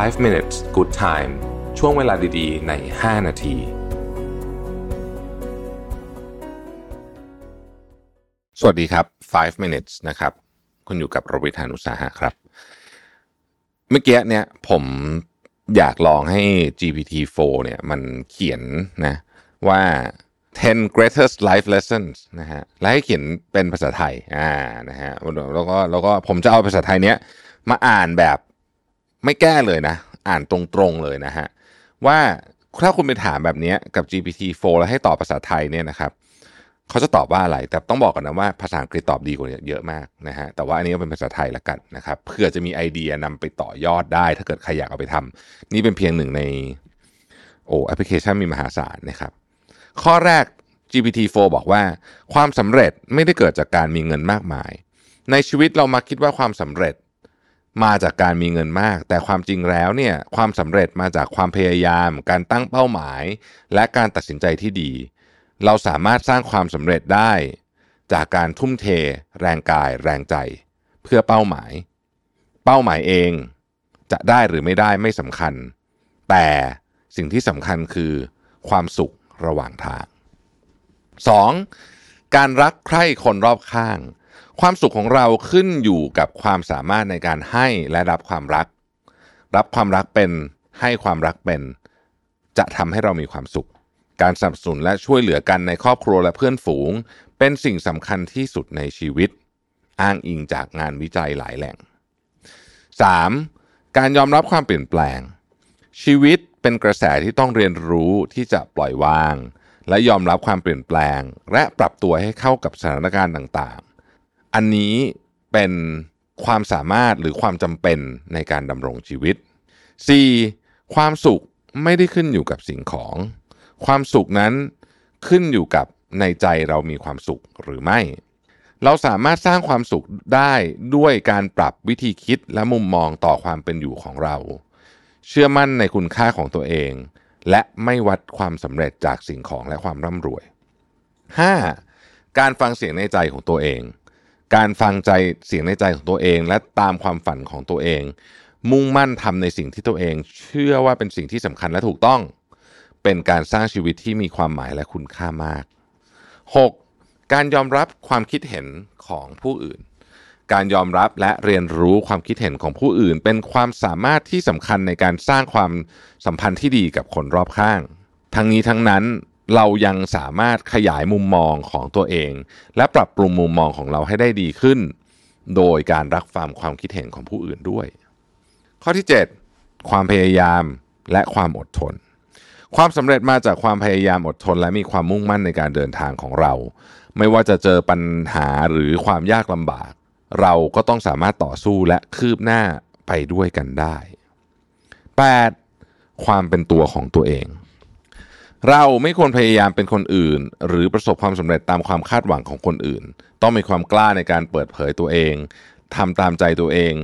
5 minutes good time ช่วงเวลาดีๆ ใน 5 นาที สวัสดีครับ 5 minutes นะครับ คุณอยู่กับโรวิทานุสาหะครับ เมื่อกี้เนี่ยผมอยากลองให้ GPT-4 เนี่ยมันเขียนนะว่า 10 greatest life lessons นะฮะ และให้เขียนเป็นภาษาไทย อ่า นะฮะ แล้วก็ แล้วก็ผมจะเอาภาษาไทยเนี้ยมาอ่านแบบ ไม่แก้เลยนะ อ่านตรงๆเลยนะฮะว่าถ้าคุณไปถามแบบนี้กับ GPT-4 แล้วให้ตอบภาษาไทยเนี่ยนะครับเขาจะตอบว่าอะไร แต่ต้องบอกกันนะว่าภาษาอังกฤษตอบดีกว่าเยอะมากนะฮะแต่ว่าอันนี้ก็เป็นภาษาไทยละกันนะครับเพื่อจะมีไอเดียนำไปต่อยอดได้ ถ้าเกิดใครอยากเอาไปทำนี่เป็นเพียงหนึ่งในโอ้แอปพลิเคชันมีมหาศาลนะครับ ข้อแรก GPT-4 บอกว่า ความสำเร็จไม่ได้เกิดจากการมีเงินมากมาย ในชีวิตเรามาคิดว่าความสำเร็จ มาจากการมีเงินมาก แต่ความจริงแล้วเนี่ยความสำเร็จมาจากความพยายาม การตั้งเป้าหมาย และการตัดสินใจที่ดี เราสามารถสร้างความสำเร็จได้ จากการทุ่มเท แรงกาย แรงใจ เพื่อเป้าหมาย เป้าหมายเอง จะได้หรือไม่ได้ไม่สำคัญ แต่สิ่งที่สำคัญคือ ความสุขระหว่างทาง 2. การรักใคร่คนรอบข้าง ความสุขของเราขึ้นอยู่กับความสามารถในการให้และรับความรัก รับความรักเป็นให้ความรักเป็น จะทำให้เรามีความสุข การสนับสนุนและช่วยเหลือกันในครอบครัวและเพื่อนฝูง เป็นสิ่งสำคัญที่สุดในชีวิต อ้างอิงจากงานวิจัยหลายแหล่ง 3. การยอมรับความเปลี่ยนแปลง ชีวิตเป็นกระแสที่ต้องเรียนรู้ที่จะปล่อยวาง และยอมรับความเปลี่ยนแปลง และปรับตัวให้เข้ากับสถานการณ์ต่าง อันนี้เป็นความสามารถหรือความจำเป็นในการดำรงชีวิต 4. ความสุขไม่ได้ขึ้นอยู่กับสิ่งของ ความสุขนั้นขึ้นอยู่กับในใจเรามีความสุขหรือไม่ เราสามารถสร้างความสุขได้ด้วยการปรับวิธีคิดและมุมมองต่อความเป็นอยู่ของเรา เชื่อมั่นในคุณค่าของตัวเอง และไม่วัดความสำเร็จจากสิ่งของและความร่ำรวย 5. การฟังเสียงในใจของตัวเอง การฟังใจเสียงในใจของตัวเอง และตามความฝันของตัวเอง มุ่งมั่นทำในสิ่งที่ตัวเอง เชื่อว่าเป็นสิ่งที่สำคัญและถูกต้อง เป็นการสร้างชีวิตที่มีความหมายและคุณค่ามาก 6. การยอมรับความคิดเห็นของผู้อื่น การยอมรับและเรียนรู้ความคิดเห็นของผู้อื่น เป็นความสามารถที่สำคัญในการสร้างความสัมพันธ์ที่ดีกับคนรอบข้าง ทั้งนี้ทั้งนั้น เรายังสามารถขยายมุมมองของตัวเอง และปรับปรุงมุมมองของเราให้ได้ดีขึ้น โดยการรักฟังความคิดเห็นของผู้อื่นด้วย ข้อที่ 7 ความพยายามและความอดทน ความสำเร็จมาจากความพยายามอดทน และมีความมุ่งมั่นในการเดินทางของเรา ไม่ว่าจะเจอปัญหาหรือความยากลำบาก เราก็ต้องสามารถต่อสู้และคืบหน้าไปด้วยกันได้ 8. ความเป็นตัวของตัวเอง เราไม่ควรพยายามเป็นคนอื่น หรือประสบความสำเร็จตามความคาดหวังของคนอื่น ต้องมีความกล้าในการเปิดเผยตัวเองทำตามใจตัวเอง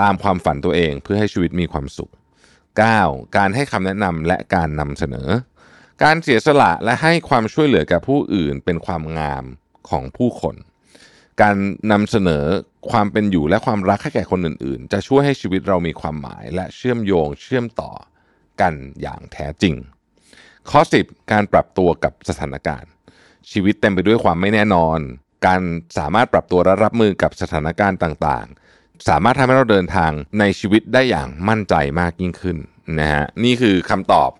ตามความฝันตัวเองเพื่อให้ชีวิตมีความสุข 9. การให้คำแนะนำและการนำเสนอ การเสียสละและให้ความช่วยเหลือกับผู้อื่นเป็นความงามของผู้คน การนำเสนอความเป็นอยู่และความรักให้แก่คนอื่น ๆ จะช่วยให้ชีวิตเรามีความหมายและเชื่อมโยงเชื่อมต่อกันอย่างแท้จริง ข้อ 10 การปรับตัวกับสถานการณ์ ชีวิตเต็มไปด้วยความไม่แน่นอน การสามารถปรับตัวและรับมือกับสถานการณ์ต่างๆ สามารถทำให้เราเดินทางในชีวิตได้อย่างมั่นใจมากยิ่งขึ้นนะฮะนี่คือคำตอบ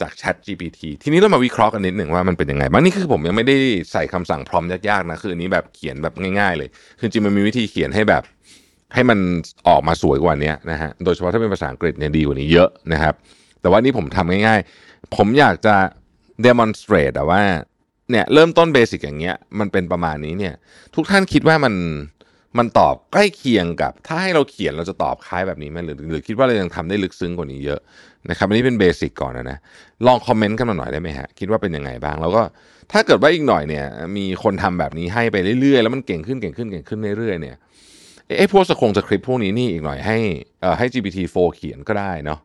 จาก Chat GPT ทีนี้เรามาวิเคราะห์กันนิดหนึ่งว่ามันเป็นยังไงบ้างนี่คือผมยังไม่ได้ใส่คำสั่งพร้อมยากๆนะคืออันนี้แบบเขียนแบบง่ายๆเลย คือจริงมันมีวิธีเขียนให้แบบให้มันออกมาสวยกว่านี้นะฮะ โดยเฉพาะถ้าเป็นภาษาอังกฤษเนี่ยดีกว่านี้เยอะนะครับ แต่ว่านี่ผมทำง่ายๆ ผมอยากจะ demonstrate ว่าเนี่ยเริ่มต้นเบสิกอย่างเงี้ยมันเป็นประมาณนี้เนี่ยทุกท่านคิดว่ามันมันตอบใกล้เคียงกับ ถ้าให้เราเขียนเราจะตอบคล้ายแบบนี้ไหมหรือหรือคิดว่าเรายังทำได้ลึกซึ้งกว่านี้เยอะนะครับอันนี้เป็นเบสิกก่อนนะนะลองคอมเมนต์กันมาหน่อยได้ไหมฮะคิดว่าเป็นยังไงบ้าง แล้วก็ถ้าเกิดว่าอีกหน่อยเนี่ยมีคนทำแบบนี้ให้ไปเรื่อยๆ แล้วมันเก่งขึ้นเก่งขึ้นเก่งขึ้นเรื่อยๆเนี่ยไอ้พวกสคงสคริปต์พวกนี้นี่อีกหน่อยให้เอ่อให้ GPT-4 เขียนก็ได้เนาะ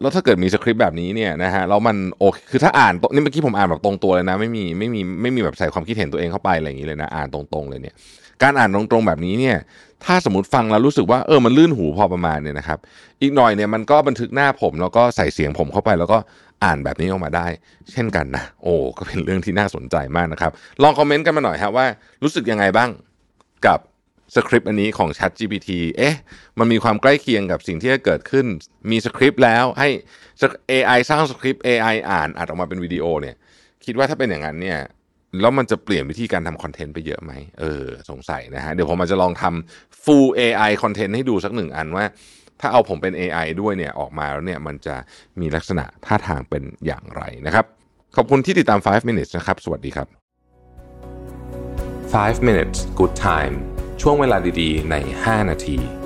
แล้วถ้าเกิดมีสคริปต์แบบนี้เนี่ยนะฮะแล้วมันโอเคคือถ้าอ่านนี่เมื่อกี้ผมอ่านแบบตรงตัวเลยนะ ไม่มีไม่มีไม่มีแบบใส่ความคิดเห็นตัวเองเข้าไปอะไรอย่างนี้เลยนะอ่านตรงๆเลยเนี่ยการอ่านตรงๆแบบนี้เนี่ยถ้าสมมติฟังแล้วรู้สึกว่าเออมันลื่นหูพอประมาณเนี่ยนะครับอีกหน่อยเนี่ยมันก็บันทึกหน้าผมแล้วก็ใส่เสียงผมเข้าไปแล้วก็อ่านแบบนี้ออกมาได้ เช่นกันนะโอ้ก็เป็นเรื่องที่น่าสนใจมากนะครับลองคอมเมนต์กันมาหน่อยครับว่ารู้สึกยังไงบ้างกับ สคริปต์อันนี้ของ Chat GPT เอ๊ะ มันมีความใกล้เคียงกับสิ่งที่จะเกิดขึ้น มีสคริปต์แล้วให้ AI สร้างสคริปต์ AI อ่านอัดออกมาเป็นวิดีโอเนี่ย คิดว่าถ้าเป็นอย่างนั้นเนี่ย แล้วมันจะเปลี่ยนวิธีการทำคอนเทนต์ไปเยอะไหม เออ สงสัยนะฮะ เดี๋ยวผมอาจจะลองทำ full AI คอนเทนต์ให้ดูสักหนึ่งอันว่า ถ้าเอาผมเป็น AI ด้วยเนี่ย ออกมาแล้วเนี่ย มันจะมีลักษณะท่าทางเป็นอย่างไรนะครับ ขอบคุณที่ติดตาม 5 minutes นะครับ สวัสดีครับ 5 minutes good time ช่วงเวลาดีๆ ใน 5 นาที